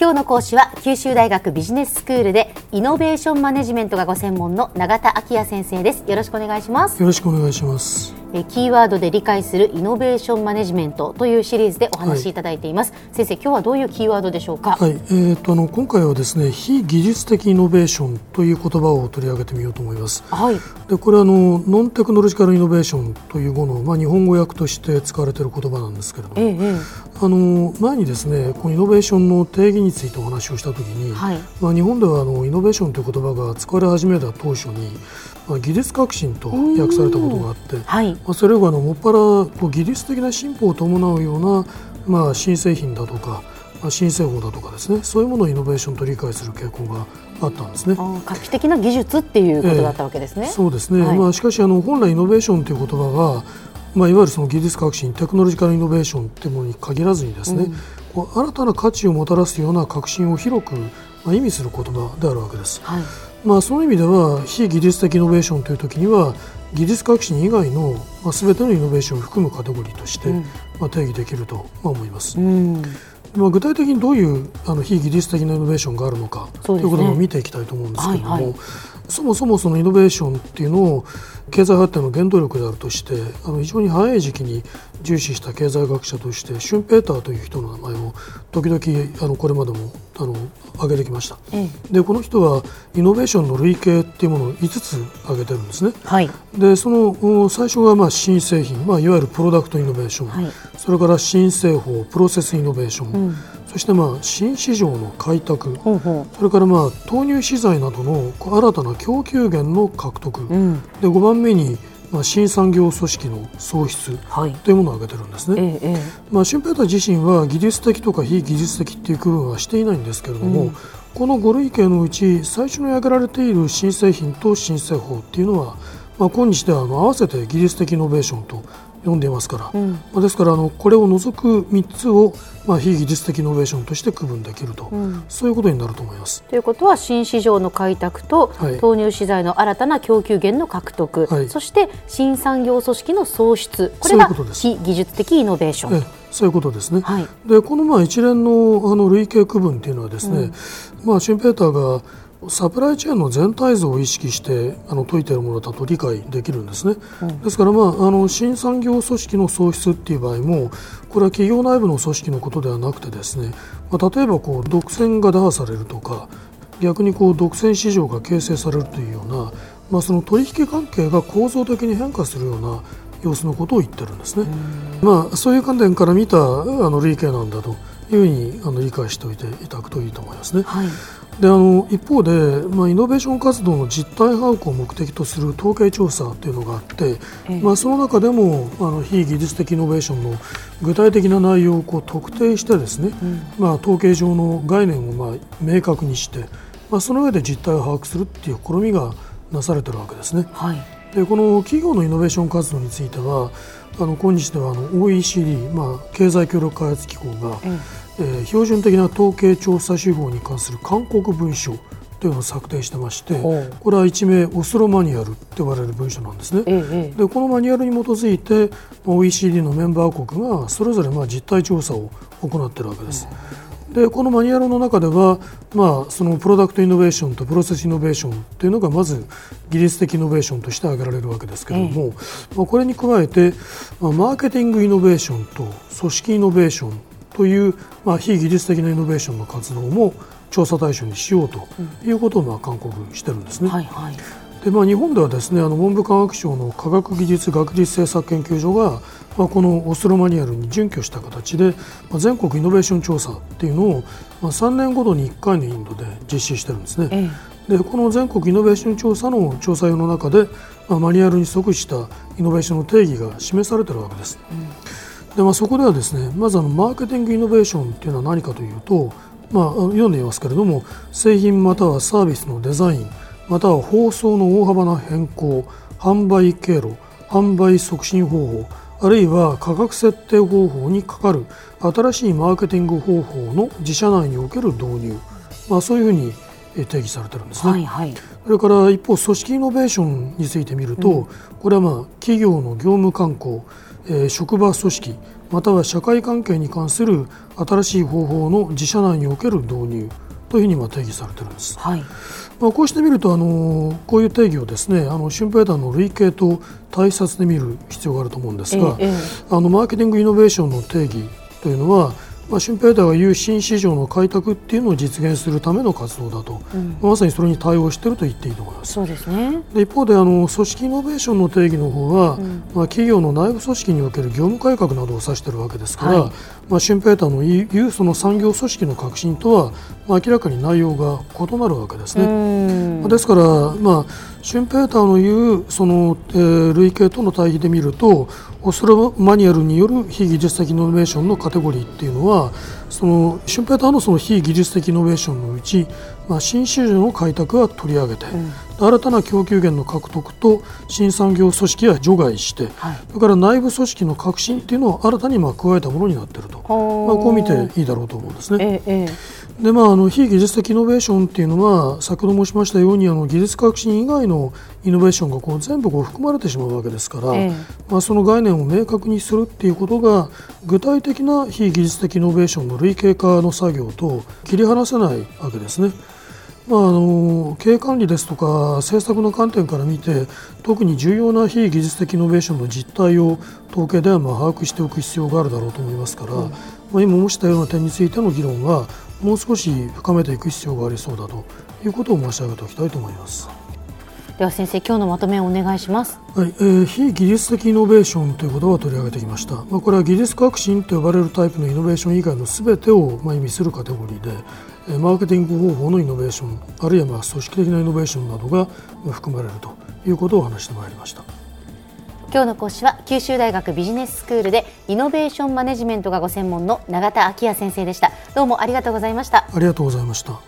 今日の講師は九州大学ビジネススクールでイノベーションマネジメントがご専門の永田晃也先生です。よろしくお願いします。よろしくお願いします。えキーワードで理解するイノベーションマネジメントというシリーズでお話しいただいています、先生今日はどういうキーワードでしょうか、はい、えー、とあの今回はですね非技術的イノベーションという言葉を取り上げてみようと思います。はい。でこれはあの non-technological innovation というものを、まあ、日本語訳として使われている言葉なんですけれども、えええあの前にですねこのイノベーションの定義についてお話をしたときに、はい。まあ、日本ではあのイノベーションという言葉が使われ始めた当初に、まあ、技術革新と訳されたことがあって、はい。まあ、それがあのもっぱらこう技術的な進歩を伴うような、まあ、新製品だとか、まあ、新製法だとかですねそういうものをイノベーションと理解する傾向があったんですね。画期的な技術っていうことだったわけですね、そうですね、はい。まあ、しかしあの本来イノベーションという言葉は、まあ、いわゆるその技術革新テクノロジカルイノベーションというものに限らずにですね、こう新たな価値をもたらすような革新を広く、まあ、意味する言葉であるわけです。はいまあ、その意味では非技術的イノベーションという時には技術革新以外の、まあ、全てのイノベーションを含むカテゴリーとして、うん。まあ、定義できるとまあ思います。うん。まあ、具体的にどういうあの非技術的なイノベーションがあるのかということを見ていきたいと思うんですけれども、はいはいそもそもそのイノベーションっていうのを経済発展の原動力であるとしてあの非常に早い時期に重視した経済学者としてシュンペーターという人の名前を時々あのこれまでもあの挙げてきました。ええ。でこの人はイノベーションの類型っていうものを5つ挙げてるんですね。はい。でそのお最初がまあ新製品、まあ、いわゆるプロダクトイノベーション、はい。それから新製法プロセスイノベーション、うんそしてまあ新市場の開拓ほうほそれからまあ投入資材などの新たな供給源の獲得、ううん。で5番目にまあ新産業組織の創出はい。というものを挙げてるんですね。えええまあ、シュンペーター自身は技術的とか非技術的っていう区分はしていないんですけれども、うん。この5類型のうち最初に挙げられている新製品と新製法っていうのは、まあ、今日では合わせて技術的イノベーションと呼んでいますから、えうん。まあ、ですからあのこれを除く3つを、まあ、非技術的イノベーションとして区分できると、うん。そういうことになると思います。ということは新市場の開拓とはい。投入資材の新たな供給源の獲得、はい。そして新産業組織の創出。これが非技術的イノベーション。ええそういうことですね。はい。でこのまあ一連のあの類型区分っていうのはですね、まあシュンペーターがサプライチェーンの全体像を意識してあの解いているものだと理解できるんですね。ですから、まあ、あの新産業組織の創出っていう場合もこれは企業内部の組織のことではなくてですね、まあ、例えばこう独占が打破されるとか逆にこう独占市場が形成されるというような、まあ、その取引関係が構造的に変化するような様子のことを言ってるんですね。まあ、そういう観点から見たあの類型なんだというふうにあの理解しておいていただくといいと思いますね。はいであの一方で、まあ、イノベーション活動の実態把握を目的とする統計調査というのがあって、ええまあ、その中でもあの非技術的イノベーションの具体的な内容をこう特定してですね、まあ、統計上の概念をまあ明確にして、まあ、その上で実態を把握するっていう試みがなされているわけですね。はいでこの企業のイノベーション活動についてはあの今日ではあの OECD、まあ、経済協力開発機構が、ええー標準的な統計調査手法に関する勧告文書というのを策定してましてこれは一名オスロマニュアルと呼ばれる文書なんですね。えええでこのマニュアルに基づいて OECD のメンバー国がそれぞれまあ実態調査を行っているわけです。でこのマニュアルの中では、まあ、そのプロダクトイノベーションとプロセスイノベーションというのがまず技術的イノベーションとして挙げられるわけですけれども、まあ、これに加えて、まあ、マーケティングイノベーションと組織イノベーションという、まあ、非技術的なイノベーションの活動も調査対象にしようということをまあ勧告してるんですね。はいはいでまあ、日本ではですねあの文部科学省の科学技術学術政策研究所が、まあ、このオスロマニュアルに準拠した形で、まあ、全国イノベーション調査っていうのを、まあ、3年ごとに1回の頻度で実施してるんですね。えでこの全国イノベーション調査の調査用の中で、まあ、マニュアルに即したイノベーションの定義が示されているわけです。でまあ、そこではですねまずあのマーケティングイノベーションというのは何かというと、まあ、読んでいますけれども製品またはサービスのデザインまたは放送の大幅な変更販売経路販売促進方法あるいは価格設定方法にかかる新しいマーケティング方法の自社内における導入、まあ、そういうふうにえー定義されてるんですね。はいはい。それから一方組織イノベーションについて見ると、これはまあ企業の業務慣行、えー、職場組織または社会関係に関する新しい方法の自社内における導入というふうにま定義されているんです。はい。まあ、こうしてみるとあのこういう定義をですねあのシュンペーターの類型と対策で見る必要があると思うんですが、ええ、あのマーケティングイノベーションの定義というのはまあ、シュンペーターが言う新市場の開拓っていうのを実現するための活動だと、うん、まさにそれに対応していると言っていいと思います。そうですね、で一方であの組織イノベーションの定義の方は、うん、まあ、企業の内部組織における業務改革などを指しているわけですから、はい、まあ、シュンペーターの言うその産業組織の革新とは、まあ、明らかに内容が異なるわけですね。ですから、まあ、シュンペーターの言うその、えー、類型との対比で見るとオスロマニュアルによる非技術的イノベーションのカテゴリーっていうのはそのシュンペーターのその非技術的イノベーションのうち、まあ、新市場の開拓は取り上げて、うん、新たな供給源の獲得と新産業組織は除外して、はい、それから内部組織の革新っていうのを新たにまあ加えたものになっていると、まあ、こう見ていいだろうと思うんですね。ええでまあ、あの非技術的イノベーションっていうのは先ほど申しましたようにあの技術革新以外のイノベーションがこう全部こう含まれてしまうわけですから、ええ、まあ、その概念を明確にするっていうことが具体的な非技術的イノベーションの類型化の作業と切り離せないわけですね。まあ、あの経営管理ですとか政策の観点から見て特に重要な非技術的イノベーションの実態を統計ではまあ把握しておく必要があるだろうと思いますから、うん、まあ、今申したような点についての議論はもう少し深めていく必要がありそうだということを申し上げておきたいと思います。では先生今日のまとめをお願いします。はい、えー、非技術的イノベーションという言葉を取り上げてきました。まあこれは技術革新と呼ばれるタイプのイノベーション以外のすべてをまあ意味するカテゴリーで、えー、マーケティング方法のイノベーションあるいはまあ組織的なイノベーションなどが含まれるということを話してまいりました。今日の講師は九州大学ビジネススクールでイノベーションマネジメントがご専門の永田昭也先生でした。どうもありがとうございました。ありがとうございました。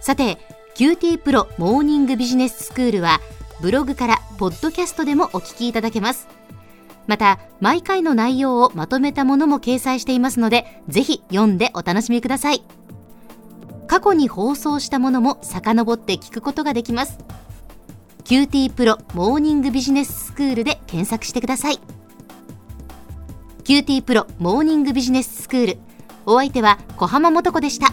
さて QT プロモーニングビジネススクールはブログからポッドキャストでもお聞きいただけます。また毎回の内容をまとめたものも掲載していますのでぜひ読んでお楽しみください過去に放送したものも遡って聞くことができます。QT プロモーニングビジネススクールで検索してください。QT プロモーニングビジネススクール。お相手は小浜もとこでした。